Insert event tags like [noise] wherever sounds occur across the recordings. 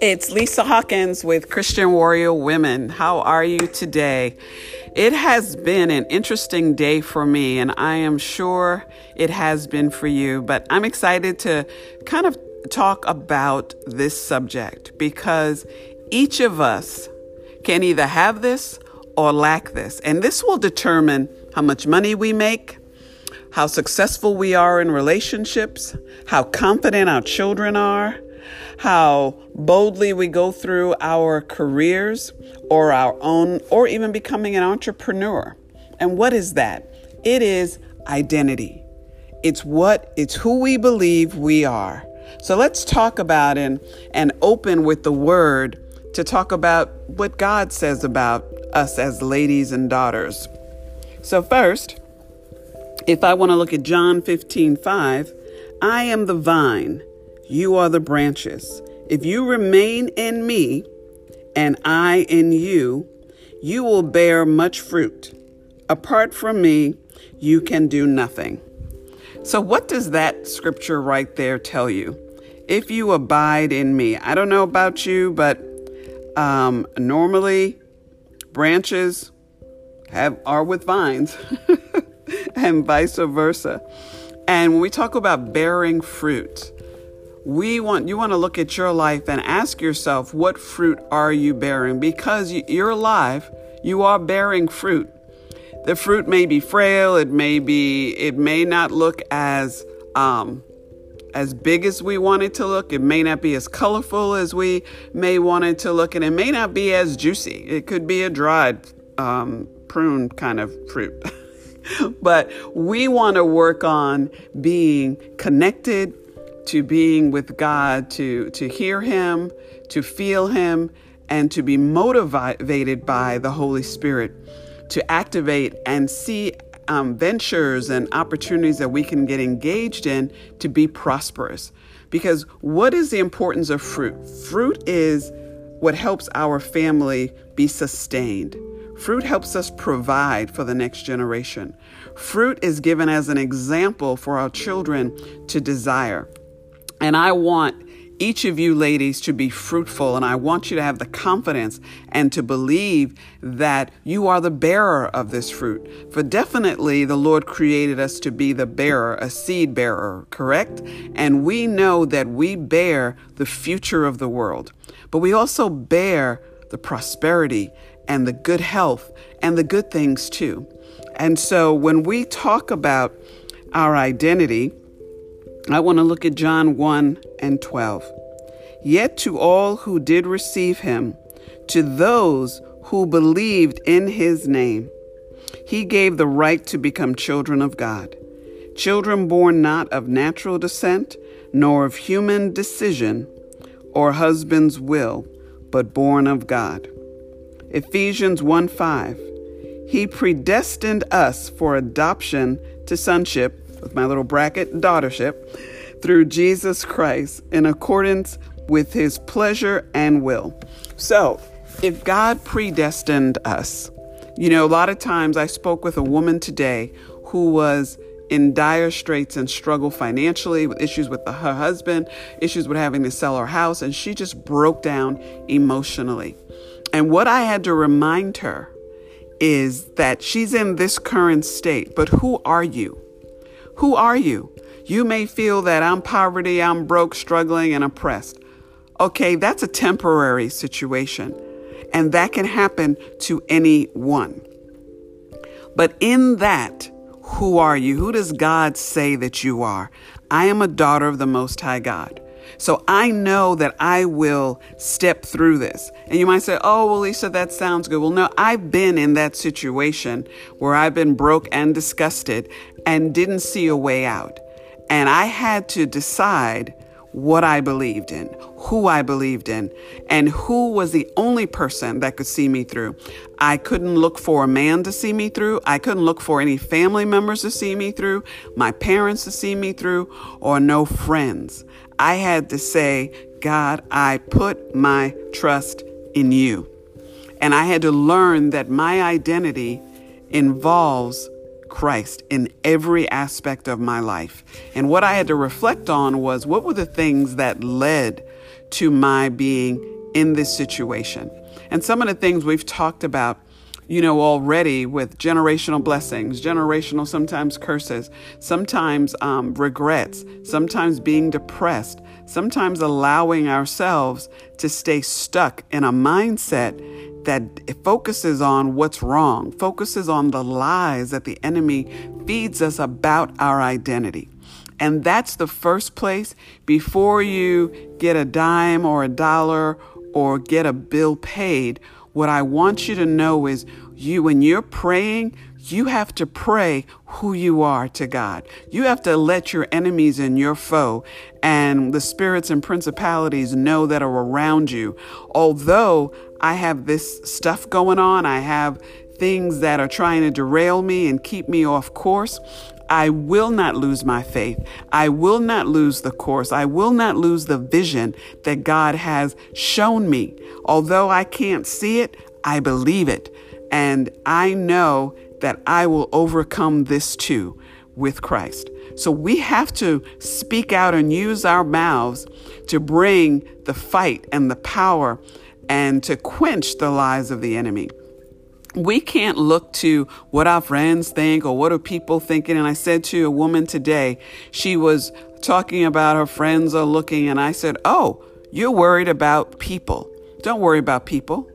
It's Lisa Hawkins with Christian Warrior Women. How are you today? It has been an interesting day for me, and I am sure it has been for you, but I'm excited to kind of talk about this subject because each of us can either have this or lack this, and this will determine how much money we make, how successful we are in relationships, how confident our children are how boldly we go through our careers or our own, or even becoming an entrepreneur. And what is that? It is identity. It's what, it's who we believe we are. So let's talk about and, and open with the word to talk about what God says about us as ladies and daughters. So, first, if I want to look at John 15 5, I am the vine, you are the branches. If you remain in me and I in you, you will bear much fruit. Apart from me, you can do nothing. So, what does that scripture right there tell you? If you abide in me, I don't know about you, but um, normally branches have are with vines, [laughs] and vice versa. And when we talk about bearing fruit, we want you want to look at your life and ask yourself what fruit are you bearing? Because you're alive you are bearing fruit. The fruit may be frail it may be it may not look as um as big as we want it to look. It may not be as colorful as we may want it to look and it may not be as juicy. It could be a dried um, prune kind of fruit. [laughs] But we want to work on being connected to being with God, to, to hear Him, to feel Him, and to be motivated by the Holy Spirit to activate and see um, ventures and opportunities that we can get engaged in to be prosperous. Because what is the importance of fruit? Fruit is what helps our family be sustained. Fruit helps us provide for the next generation. Fruit is given as an example for our children to desire. And I want each of you ladies to be fruitful, and I want you to have the confidence and to believe that you are the bearer of this fruit. For definitely the Lord created us to be the bearer, a seed bearer, correct? And we know that we bear the future of the world, but we also bear the prosperity and the good health and the good things too. And so when we talk about our identity, I want to look at John 1 and 12. Yet to all who did receive him, to those who believed in his name, he gave the right to become children of God. Children born not of natural descent, nor of human decision or husband's will, but born of God. Ephesians 1 5. He predestined us for adoption to sonship with my little bracket, daughtership, through Jesus Christ in accordance with his pleasure and will. So, if God predestined us, you know, a lot of times I spoke with a woman today who was in dire straits and struggle financially with issues with the, her husband, issues with having to sell her house, and she just broke down emotionally. And what I had to remind her is that she's in this current state, but who are you? Who are you? You may feel that I'm poverty, I'm broke, struggling, and oppressed. Okay, that's a temporary situation, and that can happen to anyone. But in that, who are you? Who does God say that you are? I am a daughter of the Most High God. So I know that I will step through this. And you might say, oh, well, Lisa, that sounds good. Well, no, I've been in that situation where I've been broke and disgusted and didn't see a way out. And I had to decide what I believed in, who I believed in, and who was the only person that could see me through. I couldn't look for a man to see me through. I couldn't look for any family members to see me through, my parents to see me through, or no friends. I had to say, God, I put my trust in you. And I had to learn that my identity involves Christ in every aspect of my life. And what I had to reflect on was what were the things that led to my being in this situation. And some of the things we've talked about you know, already with generational blessings, generational sometimes curses, sometimes um, regrets, sometimes being depressed, sometimes allowing ourselves to stay stuck in a mindset that focuses on what's wrong, focuses on the lies that the enemy feeds us about our identity. And that's the first place before you get a dime or a dollar or get a bill paid what I want you to know is you, when you're praying, you have to pray who you are to God. You have to let your enemies and your foe and the spirits and principalities know that are around you. Although I have this stuff going on, I have things that are trying to derail me and keep me off course. I will not lose my faith. I will not lose the course. I will not lose the vision that God has shown me. Although I can't see it, I believe it. And I know that I will overcome this too with Christ. So we have to speak out and use our mouths to bring the fight and the power and to quench the lies of the enemy we can't look to what our friends think or what are people thinking. And I said to a woman today, she was talking about her friends are looking, and I said, Oh, you're worried about people. Don't worry about people.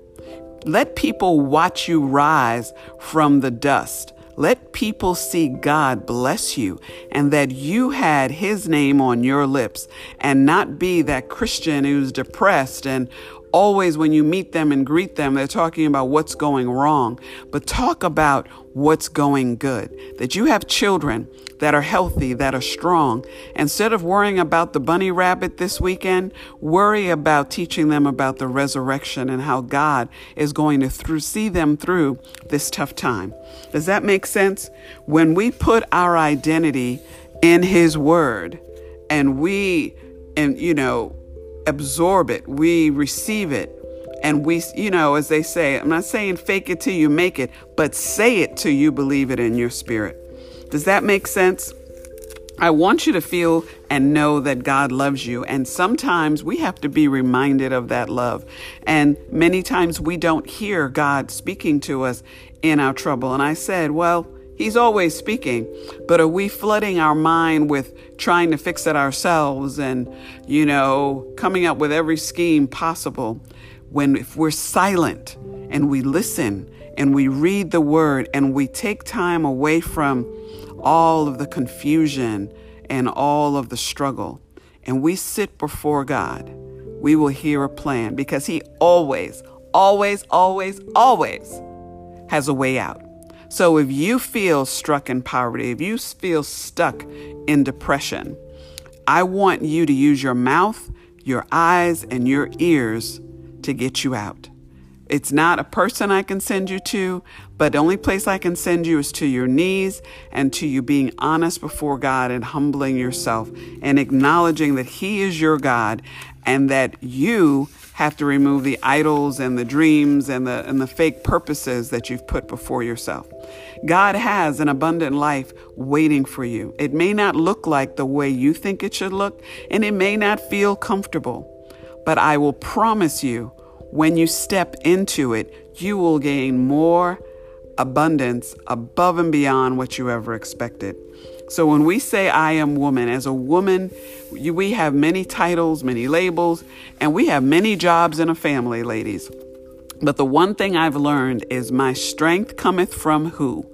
Let people watch you rise from the dust. Let people see God bless you and that you had His name on your lips and not be that Christian who's depressed and always when you meet them and greet them, they're talking about what's going wrong, but talk about what's going good. That you have children that are healthy, that are strong. Instead of worrying about the bunny rabbit this weekend, worry about teaching them about the resurrection and how God is going to through, see them through this tough time. Does that make sense? When we put our identity in His Word and we, and you know, absorb it, we receive it. And we, you know, as they say, I'm not saying fake it till you make it, but say it till you believe it in your spirit. Does that make sense? I want you to feel and know that God loves you. And sometimes we have to be reminded of that love. And many times we don't hear God speaking to us in our trouble. And I said, well, He's always speaking, but are we flooding our mind with trying to fix it ourselves and, you know, coming up with every scheme possible when if we're silent and we listen and we read the word and we take time away from all of the confusion and all of the struggle and we sit before God, we will hear a plan because He always, always, always, always has a way out. So if you feel struck in poverty, if you feel stuck in depression, I want you to use your mouth, your eyes, and your ears to get you out. It's not a person I can send you to, but the only place I can send you is to your knees and to you being honest before God and humbling yourself and acknowledging that He is your God and that you have to remove the idols and the dreams and the, and the fake purposes that you've put before yourself. God has an abundant life waiting for you. It may not look like the way you think it should look, and it may not feel comfortable, but I will promise you when you step into it, you will gain more abundance above and beyond what you ever expected. So when we say I am woman, as a woman, we have many titles, many labels, and we have many jobs in a family, ladies. But the one thing I've learned is my strength cometh from who?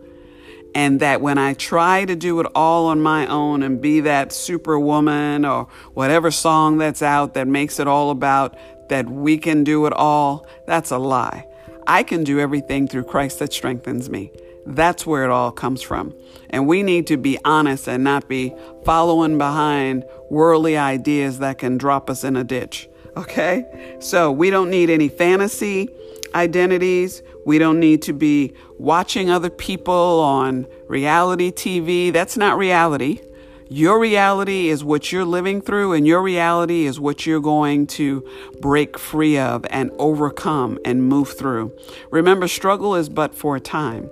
And that when I try to do it all on my own and be that superwoman or whatever song that's out that makes it all about that we can do it all, that's a lie. I can do everything through Christ that strengthens me. That's where it all comes from. And we need to be honest and not be following behind worldly ideas that can drop us in a ditch. Okay? So we don't need any fantasy identities. We don't need to be watching other people on reality TV. That's not reality. Your reality is what you're living through, and your reality is what you're going to break free of and overcome and move through. Remember, struggle is but for a time,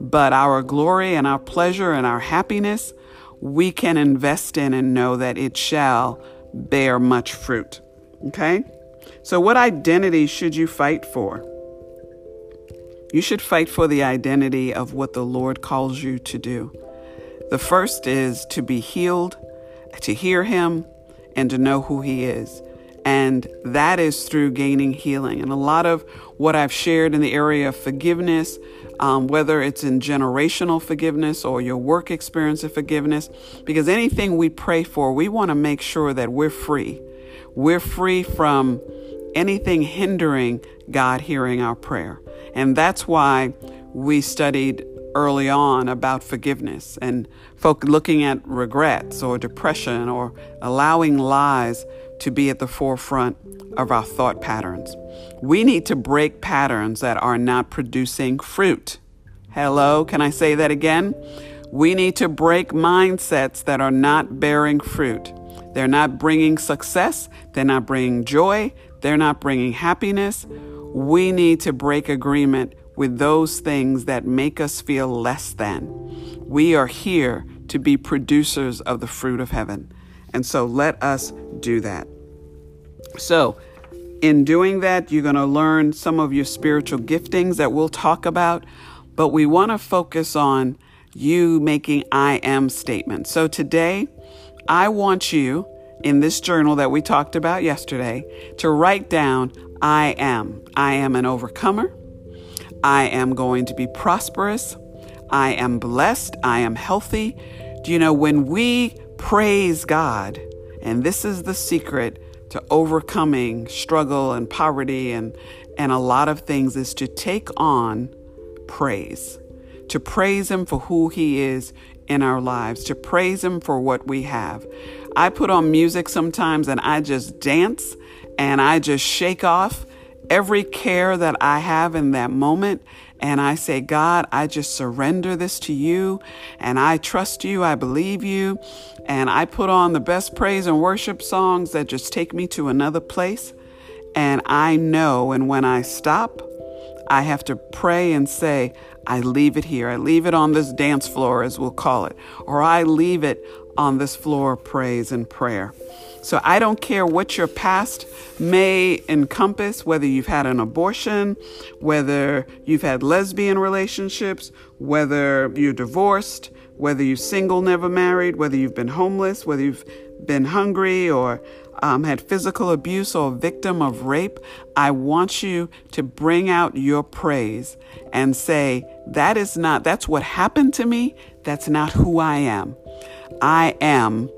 but our glory and our pleasure and our happiness, we can invest in and know that it shall bear much fruit. Okay? So, what identity should you fight for? You should fight for the identity of what the Lord calls you to do. The first is to be healed, to hear Him, and to know who He is. And that is through gaining healing. And a lot of what I've shared in the area of forgiveness, um, whether it's in generational forgiveness or your work experience of forgiveness, because anything we pray for, we want to make sure that we're free. We're free from anything hindering God hearing our prayer. And that's why we studied early on about forgiveness and folk looking at regrets or depression or allowing lies to be at the forefront of our thought patterns. We need to break patterns that are not producing fruit. Hello, can I say that again? We need to break mindsets that are not bearing fruit. They're not bringing success, they're not bringing joy, they're not bringing happiness. We need to break agreement with those things that make us feel less than. We are here to be producers of the fruit of heaven. And so let us do that. So, in doing that, you're going to learn some of your spiritual giftings that we'll talk about, but we want to focus on you making I am statements. So, today, I want you in this journal that we talked about yesterday to write down I am. I am an overcomer. I am going to be prosperous. I am blessed. I am healthy. Do you know when we praise God, and this is the secret to overcoming struggle and poverty and, and a lot of things, is to take on praise, to praise Him for who He is in our lives, to praise Him for what we have. I put on music sometimes and I just dance and I just shake off every care that I have in that moment. And I say, God, I just surrender this to you and I trust you. I believe you. And I put on the best praise and worship songs that just take me to another place. And I know, and when I stop, I have to pray and say, I leave it here. I leave it on this dance floor, as we'll call it, or I leave it on this floor of praise and prayer. So I don't care what your past may encompass, whether you've had an abortion, whether you've had lesbian relationships, whether you're divorced, whether you're single, never married, whether you've been homeless, whether you've been hungry or um, had physical abuse or a victim of rape, I want you to bring out your praise and say, That is not, that's what happened to me. That's not who I am. I am.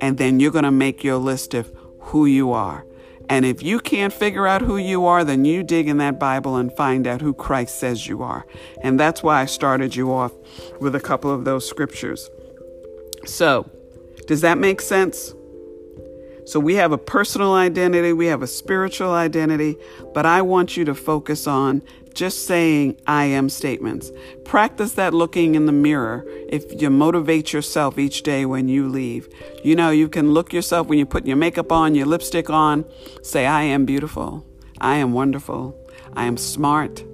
And then you're going to make your list of who you are. And if you can't figure out who you are, then you dig in that Bible and find out who Christ says you are. And that's why I started you off with a couple of those scriptures. So, does that make sense? So we have a personal identity, we have a spiritual identity, but I want you to focus on just saying I am statements. Practice that looking in the mirror if you motivate yourself each day when you leave. You know, you can look yourself when you put your makeup on, your lipstick on, say, I am beautiful. I am wonderful. I am smart.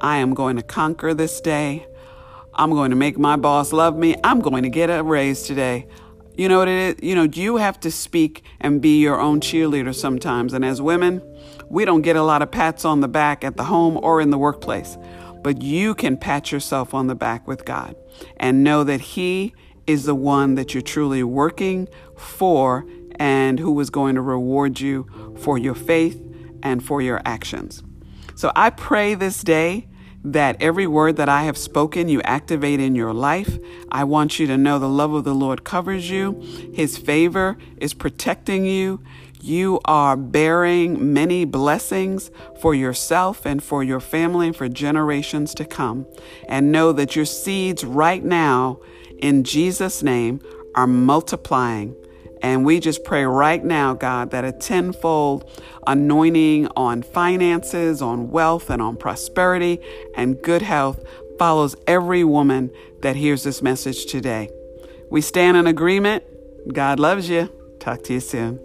I am going to conquer this day. I'm going to make my boss love me. I'm going to get a raise today. You know what it is? You know, you have to speak and be your own cheerleader sometimes. And as women, we don't get a lot of pats on the back at the home or in the workplace. But you can pat yourself on the back with God and know that He is the one that you're truly working for and who is going to reward you for your faith and for your actions. So I pray this day that every word that I have spoken you activate in your life. I want you to know the love of the Lord covers you, His favor is protecting you. You are bearing many blessings for yourself and for your family and for generations to come. And know that your seeds right now, in Jesus' name, are multiplying and we just pray right now, God, that a tenfold anointing on finances, on wealth, and on prosperity and good health follows every woman that hears this message today. We stand in agreement. God loves you. Talk to you soon.